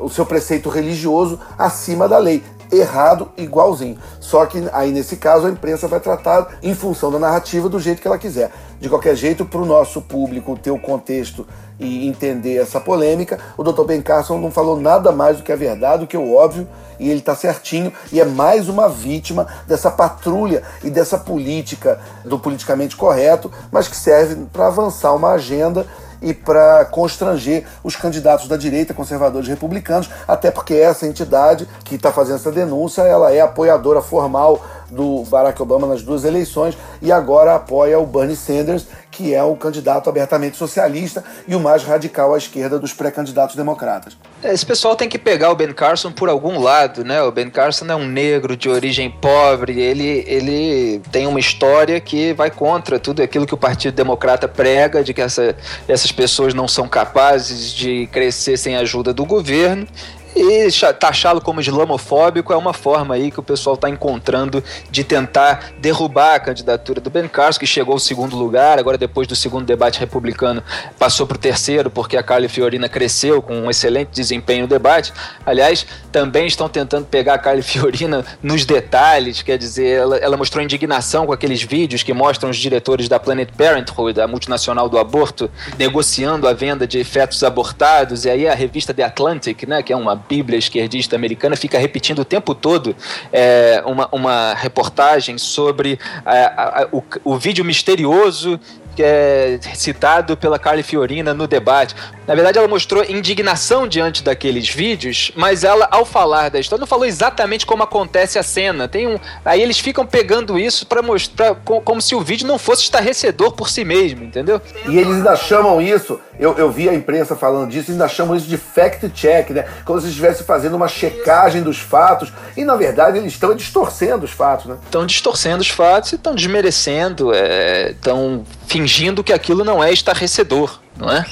o seu preceito religioso acima da lei errado igualzinho. Só que aí nesse caso a imprensa vai tratar em função da narrativa do jeito que ela quiser. De qualquer jeito, para o nosso público ter o contexto e entender essa polêmica, o Dr. Ben Carson não falou nada mais do que a verdade, do que o óbvio, e ele está certinho e é mais uma vítima dessa patrulha e dessa política do politicamente correto, mas que serve para avançar uma agenda e para constranger os candidatos da direita, conservadores e republicanos, até porque essa entidade que está fazendo essa denúncia, ela é apoiadora formal do Barack Obama nas duas eleições e agora apoia o Bernie Sanders, que é o candidato abertamente socialista e o mais radical à esquerda dos pré-candidatos democratas. Esse pessoal tem que pegar o Ben Carson por algum lado, né? O Ben Carson é um negro de origem pobre, ele, ele tem uma história que vai contra tudo aquilo que o Partido Democrata prega, de que essa, essas pessoas não são capazes de crescer sem a ajuda do governo. E taxá-lo como islamofóbico é uma forma aí que o pessoal está encontrando de tentar derrubar a candidatura do Ben Carson, que chegou ao segundo lugar, agora depois do segundo debate republicano passou para o terceiro, porque a Carly Fiorina cresceu com um excelente desempenho no debate. Aliás, também estão tentando pegar a Carly Fiorina nos detalhes, quer dizer, ela, ela mostrou indignação com aqueles vídeos que mostram os diretores da Planet Parenthood, a multinacional do aborto, negociando a venda de fetos abortados, e aí a revista The Atlantic, né, que é uma Bíblia esquerdista americana fica repetindo o tempo todo é, uma, uma reportagem sobre a, a, o, o vídeo misterioso que é citado pela Carly Fiorina no debate. Na verdade, ela mostrou indignação diante daqueles vídeos, mas ela, ao falar da história, não falou exatamente como acontece a cena. Tem um, aí eles ficam pegando isso para mostrar como se o vídeo não fosse estarrecedor por si mesmo, entendeu? E eles ainda chamam isso, eu, eu vi a imprensa falando disso, ainda chamam isso de fact check, né? Como se estivesse fazendo uma checagem dos fatos. E na verdade eles estão distorcendo os fatos, né? Estão distorcendo os fatos e estão desmerecendo, estão é, fingindo que aquilo não é estarrecedor, não é?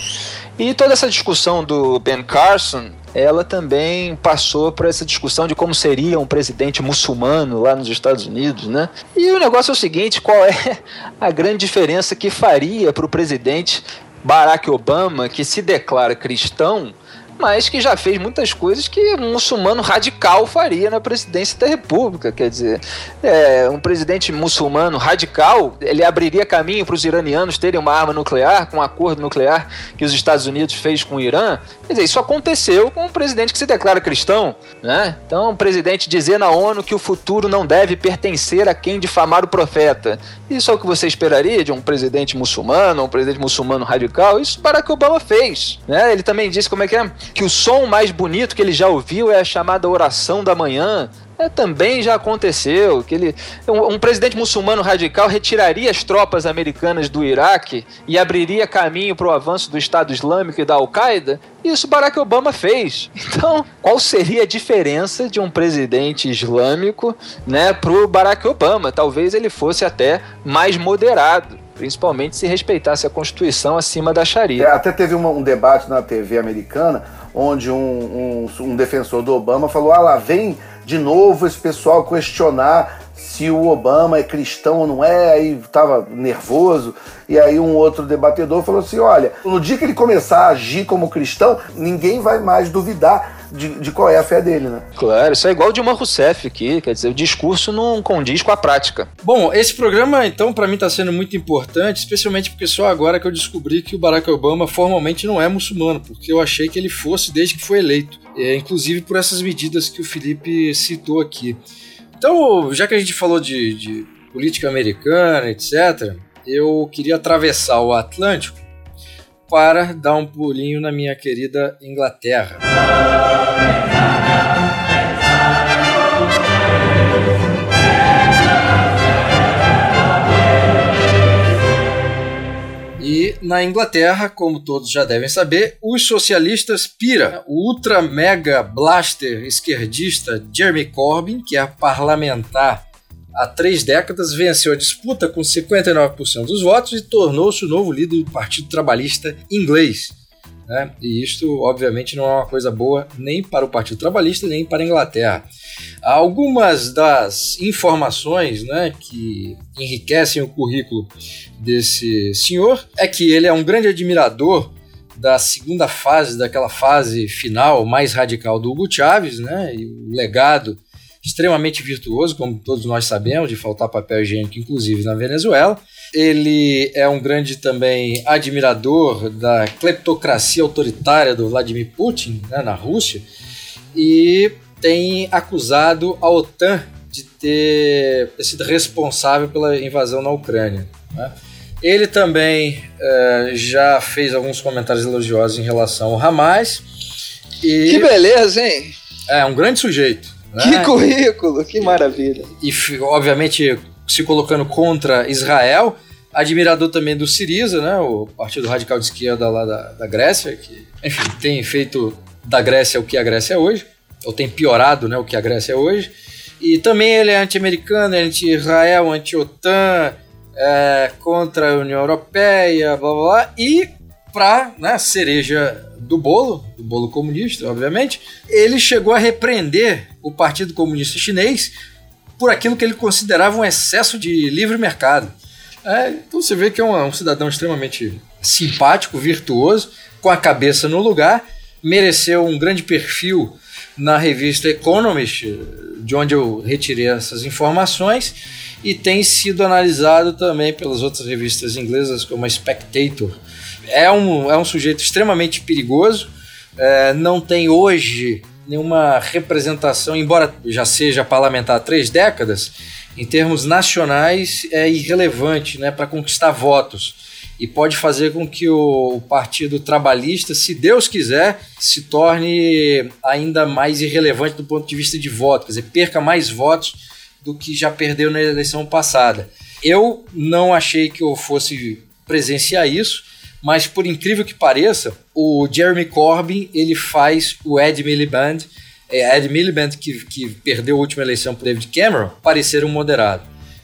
E toda essa discussão do Ben Carson, ela também passou por essa discussão de como seria um presidente muçulmano lá nos Estados Unidos, né? E o negócio é o seguinte, qual é a grande diferença que faria para o presidente Barack Obama, que se declara cristão, mas que já fez muitas coisas que um muçulmano radical faria na presidência da República. Quer dizer, é, um presidente muçulmano radical, ele abriria caminho para os iranianos terem uma arma nuclear, com um acordo nuclear que os Estados Unidos fez com o Irã. Quer dizer, isso aconteceu com um presidente que se declara cristão. Né? Então, um presidente dizer na ONU que o futuro não deve pertencer a quem difamar o profeta. Isso é o que você esperaria de um presidente muçulmano, um presidente muçulmano radical? Isso Barack Obama fez. Né? Ele também disse como é que é que o som mais bonito que ele já ouviu é a chamada oração da manhã. É, também já aconteceu que ele, um, um, presidente muçulmano radical retiraria as tropas americanas do Iraque e abriria caminho para o avanço do Estado Islâmico e da Al-Qaeda. Isso Barack Obama fez. Então, qual seria a diferença de um presidente islâmico né, para o Barack Obama? Talvez ele fosse até mais moderado principalmente se respeitasse a Constituição acima da Sharia. É, até teve uma, um debate na TV americana onde um, um, um defensor do Obama falou: ah lá, vem de novo esse pessoal questionar se o Obama é cristão ou não é, aí tava nervoso, e aí um outro debatedor falou assim: olha, no dia que ele começar a agir como cristão, ninguém vai mais duvidar de, de, qual é a fé dele, né? Claro, isso é igual Dilma Rousseff aqui, quer dizer, o discurso não condiz com a prática. Bom, esse programa, então, para mim está sendo muito importante, especialmente porque só agora que eu descobri que o Barack Obama formalmente não é muçulmano, porque eu achei que ele fosse desde que foi eleito, é, inclusive por essas medidas que o Felipe citou aqui. Então, já que a gente falou de, de política americana, etc., eu queria atravessar o Atlântico para dar um pulinho na minha querida Inglaterra. Na Inglaterra, como todos já devem saber, os socialistas pira. O ultra mega blaster esquerdista Jeremy Corbyn, que é parlamentar há três décadas, venceu a disputa com 59% dos votos e tornou-se o novo líder do Partido Trabalhista inglês. Né? E isto, obviamente, não é uma coisa boa nem para o Partido Trabalhista, nem para a Inglaterra. Algumas das informações né, que enriquecem o currículo desse senhor é que ele é um grande admirador da segunda fase, daquela fase final mais radical do Hugo Chávez, né, e o legado extremamente virtuoso, como todos nós sabemos, de faltar papel higiênico, inclusive na Venezuela. Ele é um grande também admirador da cleptocracia autoritária do Vladimir Putin né, na Rússia e tem acusado a OTAN de ter sido responsável pela invasão na Ucrânia. Né? Ele também uh, já fez alguns comentários elogiosos em relação ao Hamas. E... Que beleza, hein? É, um grande sujeito. Né? Que currículo, que maravilha. E, obviamente, se colocando contra Israel, admirador também do Siriza, né, o Partido Radical de Esquerda lá da, da Grécia, que, enfim, tem feito da Grécia o que a Grécia é hoje, ou tem piorado né, o que a Grécia é hoje. E também ele é anti-americano, é anti-Israel, anti-OTAN, é, contra a União Europeia, blá blá blá. E para né, cereja do bolo, do bolo comunista, obviamente, ele chegou a repreender o Partido Comunista Chinês por aquilo que ele considerava um excesso de livre mercado. É, então você vê que é um, um, cidadão extremamente simpático, virtuoso, com a cabeça no lugar, mereceu um grande perfil na revista Economist, de onde eu retirei essas informações, e tem sido analisado também pelas outras revistas inglesas, como a Spectator, é um, é um sujeito extremamente perigoso. É, não tem hoje nenhuma representação, embora já seja parlamentar há três décadas, em termos nacionais é irrelevante né, para conquistar votos. E pode fazer com que o Partido Trabalhista, se Deus quiser, se torne ainda mais irrelevante do ponto de vista de voto, quer dizer, perca mais votos do que já perdeu na eleição passada. Eu não achei que eu fosse presenciar isso, mas por incrível que pareça, o Jeremy Corbyn ele faz o Ed Miliband, é, Ed Miliband que, que perdeu a última eleição para David Cameron, parecer um moderado.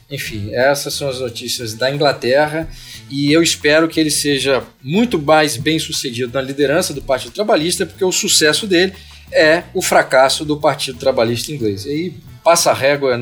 Enfim, essas são as notícias da Inglaterra e eu espero que ele seja muito mais bem sucedido na liderança do Partido Trabalhista, porque o sucesso dele é o fracasso do Partido Trabalhista inglês. E aí, passa a régua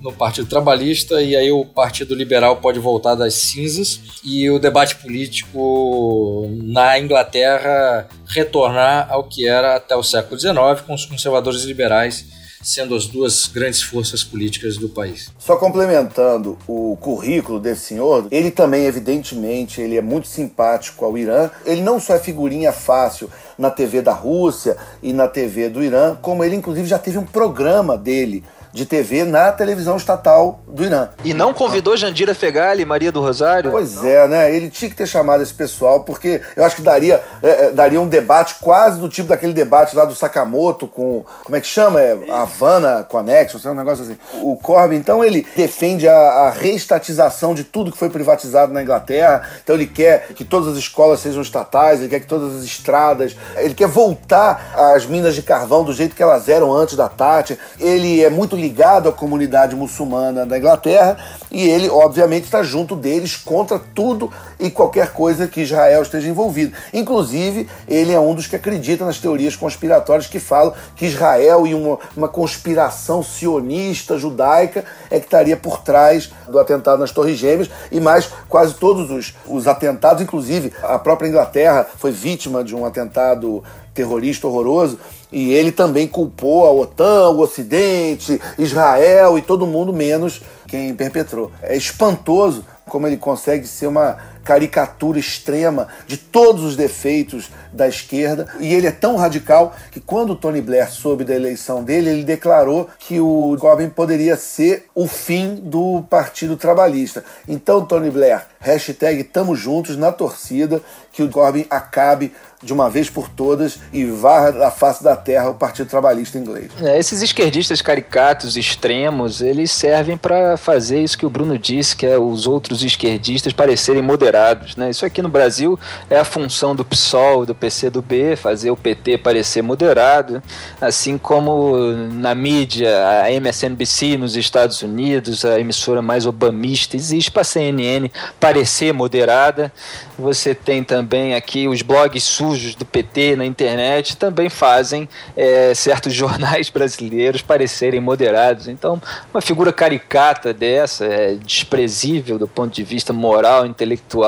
no Partido Trabalhista e aí o Partido Liberal pode voltar das cinzas e o debate político na Inglaterra retornar ao que era até o século XIX, com os conservadores liberais sendo as duas grandes forças políticas do país. Só complementando o currículo desse senhor, ele também, evidentemente, ele é muito simpático ao Irã. Ele não só é figurinha fácil na TV da Rússia e na TV do Irã, como ele, inclusive, já teve um programa dele de TV na televisão estatal do Irã. E não convidou Jandira Fegali, Maria do Rosário? Pois é, né? Ele tinha que ter chamado esse pessoal, porque eu acho que daria, é, é daria um debate quase do tipo daquele debate lá do Sakamoto com. Como é que chama? É, Havana Connection, um negócio assim. O Corbyn, então, ele defende a, a reestatização de tudo que foi privatizado na Inglaterra. Então, ele quer que todas as escolas sejam estatais, ele quer que todas as estradas. Ele quer voltar às minas de carvão do jeito que elas eram antes da Tati. Ele é muito ligado à comunidade muçulmana da Inglaterra e ele, obviamente, está junto deles contra tudo e qualquer coisa que Israel esteja envolvido. Inclusive, ele é um dos que acredita nas teorias conspiratórias que falam que Israel e uma, uma conspiração sionista judaica é que estaria por trás do atentado nas Torres Gêmeas e mais quase todos os, os atentados, inclusive a própria Inglaterra foi vítima de um atentado terrorista horroroso, e ele também culpou a OTAN, o Ocidente, Israel e todo mundo menos quem perpetrou. É espantoso como ele consegue ser uma caricatura extrema de todos os defeitos da esquerda. E ele é tão radical que quando Tony Blair soube da eleição dele, ele declarou que o Corbyn poderia ser o fim do Partido Trabalhista. Então, Tony Blair, hashtag tamo juntos na torcida, que o Corbyn acabe de uma vez por todas e varra da face da terra o Partido Trabalhista inglês. É, esses esquerdistas caricatos, extremos, eles servem para fazer isso que o Bruno disse, que é os outros esquerdistas parecerem moderados. Né? Isso aqui no Brasil é a função do PSOL, do PCdoB, fazer o PT parecer moderado, assim como na mídia, a MSNBC nos Estados Unidos, a emissora mais obamista, existe para a CNN parecer moderada. Você tem também aqui os blogs sujos do PT na internet, também fazem é, certos jornais brasileiros parecerem moderados. Então, uma figura caricata dessa, é, desprezível do ponto de vista moral, intelectual,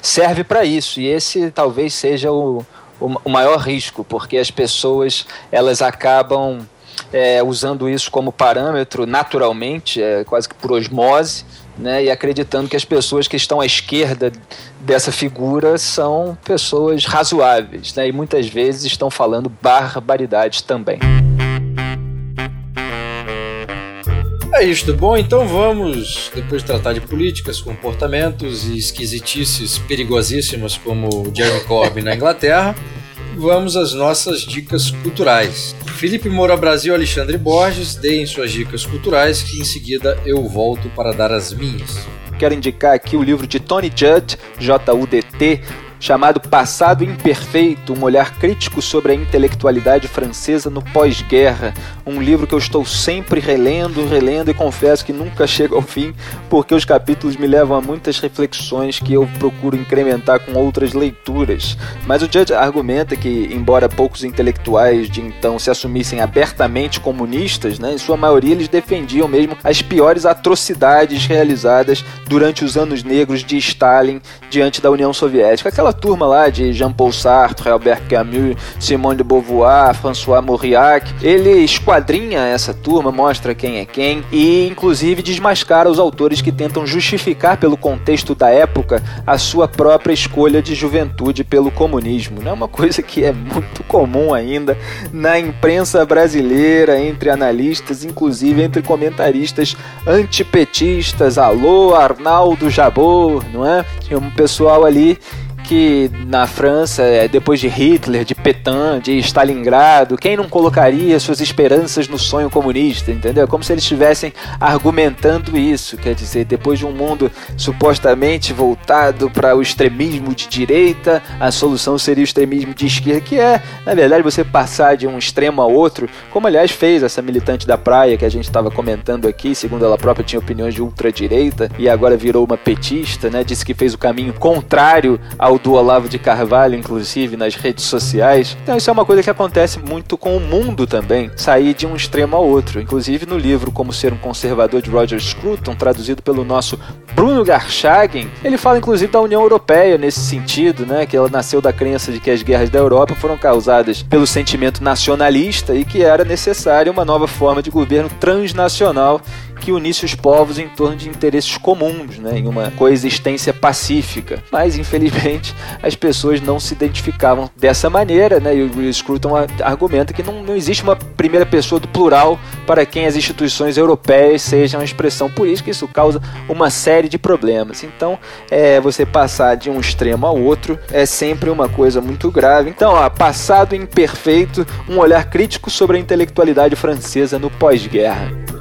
serve para isso. E esse talvez seja o, o, o maior risco, porque as pessoas elas acabam é, usando isso como parâmetro naturalmente, é, quase que por osmose, né, e acreditando que as pessoas que estão à esquerda dessa figura são pessoas razoáveis, né, e muitas vezes estão falando barbaridades também. É isto. Bom, então vamos, depois de tratar de políticas, comportamentos e esquisitices perigosíssimas como o Jeremy Corbyn na Inglaterra, vamos às nossas dicas culturais. Felipe Moura Brasil e Alexandre Borges, deem suas dicas culturais que em seguida eu volto para dar as minhas. Quero indicar aqui o livro de Tony Judd, J-U-D-T, chamado Passado Imperfeito, um olhar crítico sobre a intelectualidade francesa no pós-guerra. Um livro que eu estou sempre relendo, relendo e confesso que nunca chega ao fim, porque os capítulos me levam a muitas reflexões que eu procuro incrementar com outras leituras. Mas o Judge argumenta que, embora poucos intelectuais de então se assumissem abertamente comunistas, né, em sua maioria eles defendiam mesmo as piores atrocidades realizadas durante os anos negros de Stalin diante da União Soviética. Aquela turma lá de Jean-Paul Sartre, Albert Camus, Simone de Beauvoir, François Mauriac, ele esquadrinha essa turma, mostra quem é quem e inclusive desmascara os autores que tentam justificar pelo contexto da época a sua própria escolha de juventude pelo comunismo. É uma coisa que é muito comum ainda na imprensa brasileira, entre analistas, inclusive entre comentaristas antipetistas. Alô, Arnaldo Jabor, não é? Tinha um pessoal ali que na França, é, depois de Hitler, de Petain, de Stalingrado, quem não colocaria suas esperanças no sonho comunista, entendeu? Como se eles estivessem argumentando isso, quer dizer, depois de um mundo supostamente voltado para o extremismo de direita, a solução seria o extremismo de esquerda, que é, na verdade, você passar de um extremo a outro, como aliás fez essa militante da praia que a gente estava comentando aqui, segundo ela própria tinha opiniões de ultradireita e agora virou uma petista, né? Disse que fez o caminho contrário ao tal do Olavo de Carvalho, inclusive, nas redes sociais. Então isso é uma coisa que acontece muito com o mundo também, sair de um extremo ao outro. Inclusive no livro Como Ser um Conservador de Roger Scruton, traduzido pelo nosso Bruno Garchagen, ele fala inclusive da União Europeia nesse sentido, né, que ela nasceu da crença de que as guerras da Europa foram causadas pelo sentimento nacionalista e que era necessária uma nova forma de governo transnacional que unisse os povos em torno de interesses comuns, né, em uma coexistência pacífica. Mas, infelizmente, as pessoas não se identificavam dessa maneira, né, e o Scruton argumenta que não, não existe uma primeira pessoa do plural para quem as instituições europeias sejam a expressão política. Isso causa uma série de problemas. Então, é, você passar de um extremo ao outro é sempre uma coisa muito grave. Então, ó, passado imperfeito, um olhar crítico sobre a intelectualidade francesa no pós-guerra.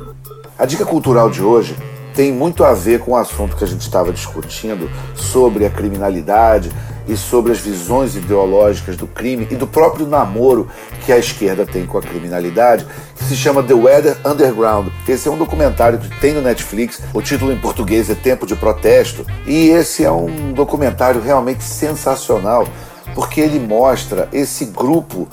A dica cultural de hoje tem muito a ver com o assunto que a gente estava discutindo sobre a criminalidade e sobre as visões ideológicas do crime e do próprio namoro que a esquerda tem com a criminalidade, que se chama The Weather Underground. Esse é um documentário que tem no Netflix, o título em português é Tempo de Protesto, e esse é um documentário realmente sensacional porque ele mostra esse grupo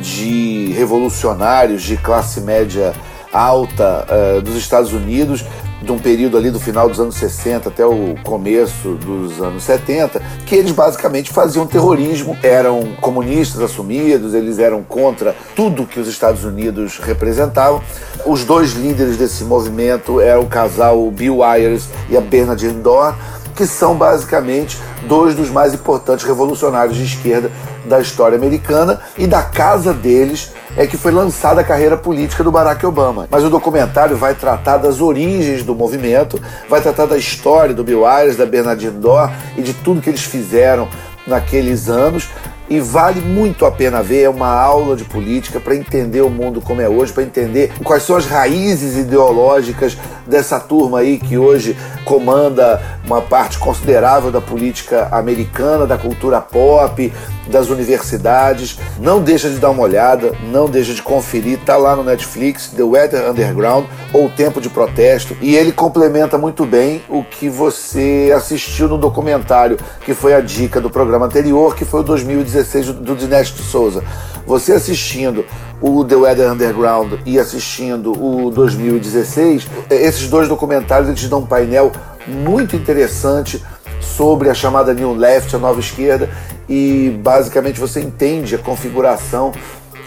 de revolucionários de classe média alta uh, dos Estados Unidos, de um período ali do final dos anos 60 até o começo dos anos 70, que eles basicamente faziam terrorismo, eram comunistas assumidos, eles eram contra tudo que os Estados Unidos representavam. Os dois líderes desse movimento eram o casal Bill Ayers e a Bernadine Dorn, que são basicamente dois dos mais importantes revolucionários de esquerda da história americana e da casa deles é que foi lançada a carreira política do Barack Obama. Mas o documentário vai tratar das origens do movimento, vai tratar da história do Bill Ayers, da Bernardine Dorr e de tudo que eles fizeram naqueles anos, e vale muito a pena ver. É uma aula de política para entender o mundo como é hoje, para entender quais são as raízes ideológicas dessa turma aí que hoje comanda uma parte considerável da política americana, da cultura pop, das universidades. Não deixa de dar uma olhada, não deixa de conferir, tá lá no Netflix, The Weather Underground ou Tempo de Protesto, e ele complementa muito bem o que você assistiu no documentário, que foi a dica do programa anterior, que foi o 2016 do Dinesh Souza. Você assistindo o The Weather Underground e assistindo o 2016, esses dois documentários eles dão um painel muito interessante sobre a chamada New Left, a nova esquerda, e basicamente você entende a configuração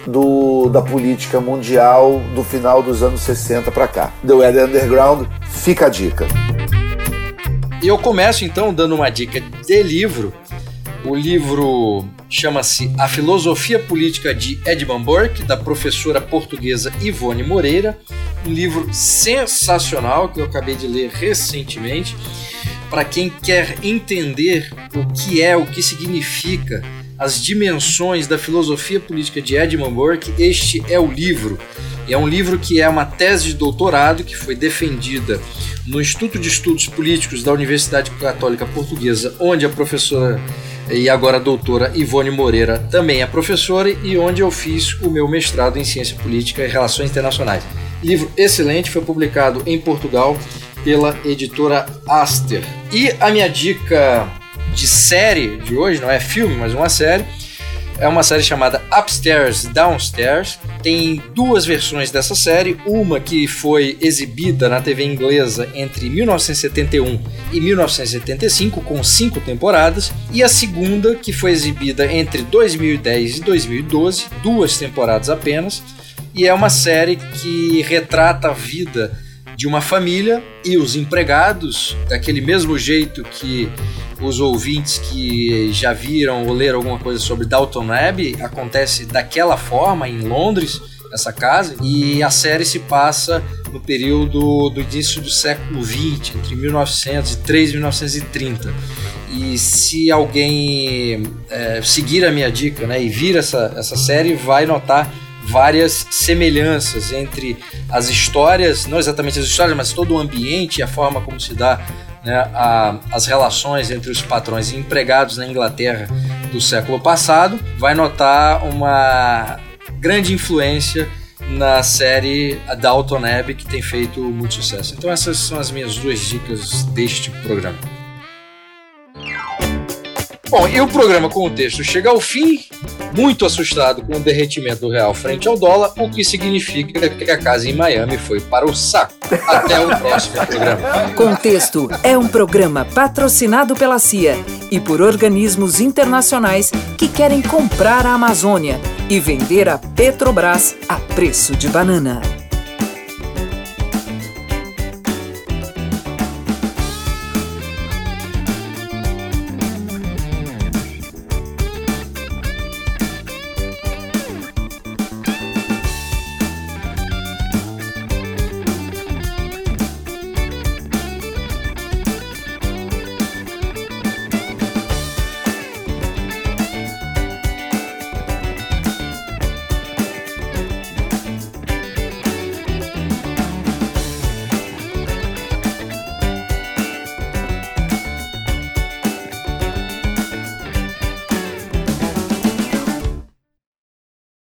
do, da política mundial do final dos anos 60 para cá. The Weather Underground, fica a dica. E eu começo então dando uma dica de livro. O livro chama-se A Filosofia Política de Edmund Burke, da professora portuguesa Ivone Moreira. Um livro sensacional que eu acabei de ler recentemente para quem quer entender o que é, o que significa as dimensões da filosofia política de Edmund Burke, este é o livro. É um livro que é uma tese de doutorado que foi defendida no Instituto de Estudos Políticos da Universidade Católica Portuguesa, onde a professora e agora doutora Ivone Moreira também é professora e onde eu fiz o meu mestrado em Ciência Política e Relações Internacionais. Livro excelente, foi publicado em Portugal pela editora Aster. E a minha dica de série de hoje, não é filme, mas uma série, é uma série chamada Upstairs Downstairs. Tem duas versões dessa série, uma que foi exibida na TV inglesa entre 1971 e 1975 com cinco temporadas, e a segunda que foi exibida entre 2010 e 2012, duas temporadas apenas. E é uma série que retrata a vida de uma família e os empregados, daquele mesmo jeito que os ouvintes que já viram ou leram alguma coisa sobre Dalton Abbey, acontece daquela forma em Londres, essa casa, e a série se passa no período do início do século XX, entre 1903 e 1930. E se alguém é, seguir a minha dica né, e vir essa, essa série, vai notar várias semelhanças entre as histórias, não exatamente as histórias, mas todo o ambiente e a forma como se dá né, a, as relações entre os patrões e empregados na Inglaterra do século passado, vai notar uma grande influência na série Dalton Abbey, que tem feito muito sucesso. Então essas são as minhas duas dicas deste programa. Bom, e o programa com o texto chega ao fim, muito assustado com o derretimento do real frente ao dólar, o que significa que a casa em Miami foi para o saco. Até o próximo programa. Contexto é um programa patrocinado pela CIA e por organismos internacionais que querem comprar a Amazônia e vender a Petrobras a preço de banana.